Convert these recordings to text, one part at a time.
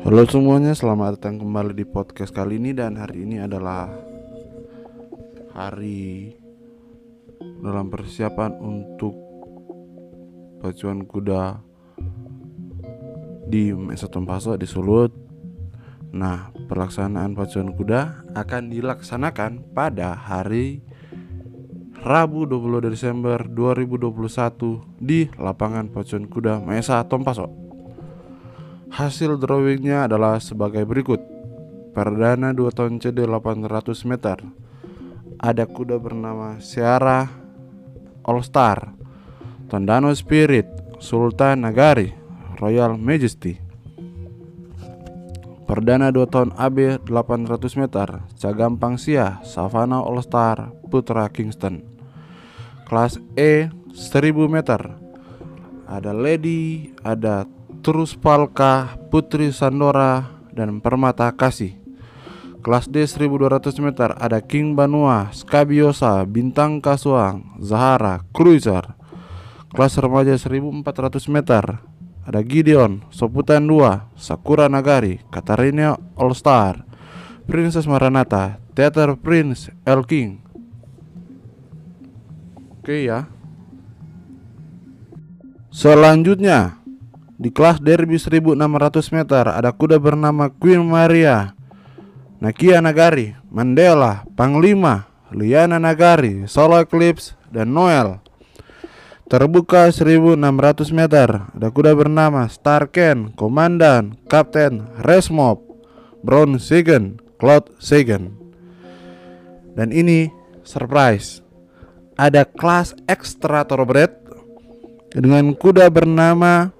Halo semuanya, selamat datang kembali di podcast kali ini dan hari ini adalah hari dalam persiapan untuk pacuan kuda di Mesa Tompaso di Sulut. Nah, pelaksanaan pacuan kuda akan dilaksanakan pada hari Rabu 20 Desember 2021 di lapangan pacuan kuda Mesa Tompaso. Hasil drawingnya adalah sebagai berikut. Perdana 2 tahun CD 800 meter. Ada kuda bernama Seara All Star. Tondano Spirit Sultan Nagari Royal Majesty. Perdana 2 tahun AB 800 meter. Cagampang Sia Savannah All Star Putra Kingston. Kelas E 1000 meter. Ada Lady, ada Terus Palka, Putri Sandora, dan Permata Kasih. Kelas D 1200 meter ada King Banua, Skabiosa, Bintang Kasuang, Zahara, Cruiser. Kelas remaja 1400 meter ada Gideon, Soputan 2, Sakura Nagari, Katarina All Star, Princess Maranata, Theater Prince, El King. Oke ya. Selanjutnya di kelas derby 1600 meter ada kuda bernama Queen Maria, Nakia Nagari, Mandela, Panglima, Liana Nagari, Solo Eclipse, dan Noel. Terbuka 1600 meter ada kuda bernama Starken, Komandan, Kapten, Resmob, Brown Sagan, Cloud Sagan. Dan ini surprise. Ada kelas extra thoroughbred dengan kuda bernama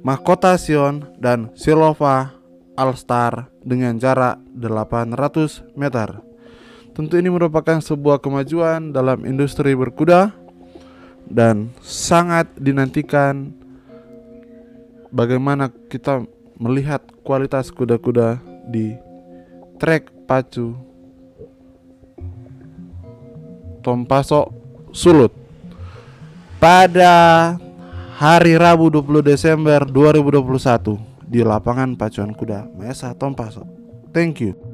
Mahkota Sion dan Silova All-Star dengan jarak 800 meter. Tentu ini merupakan sebuah kemajuan dalam industri berkuda dan sangat dinantikan bagaimana kita melihat kualitas kuda-kuda di trek pacu Tompaso Sulut pada hari Rabu 20 Desember 2021 di lapangan pacuan kuda Mesa Tompaso. Thank you.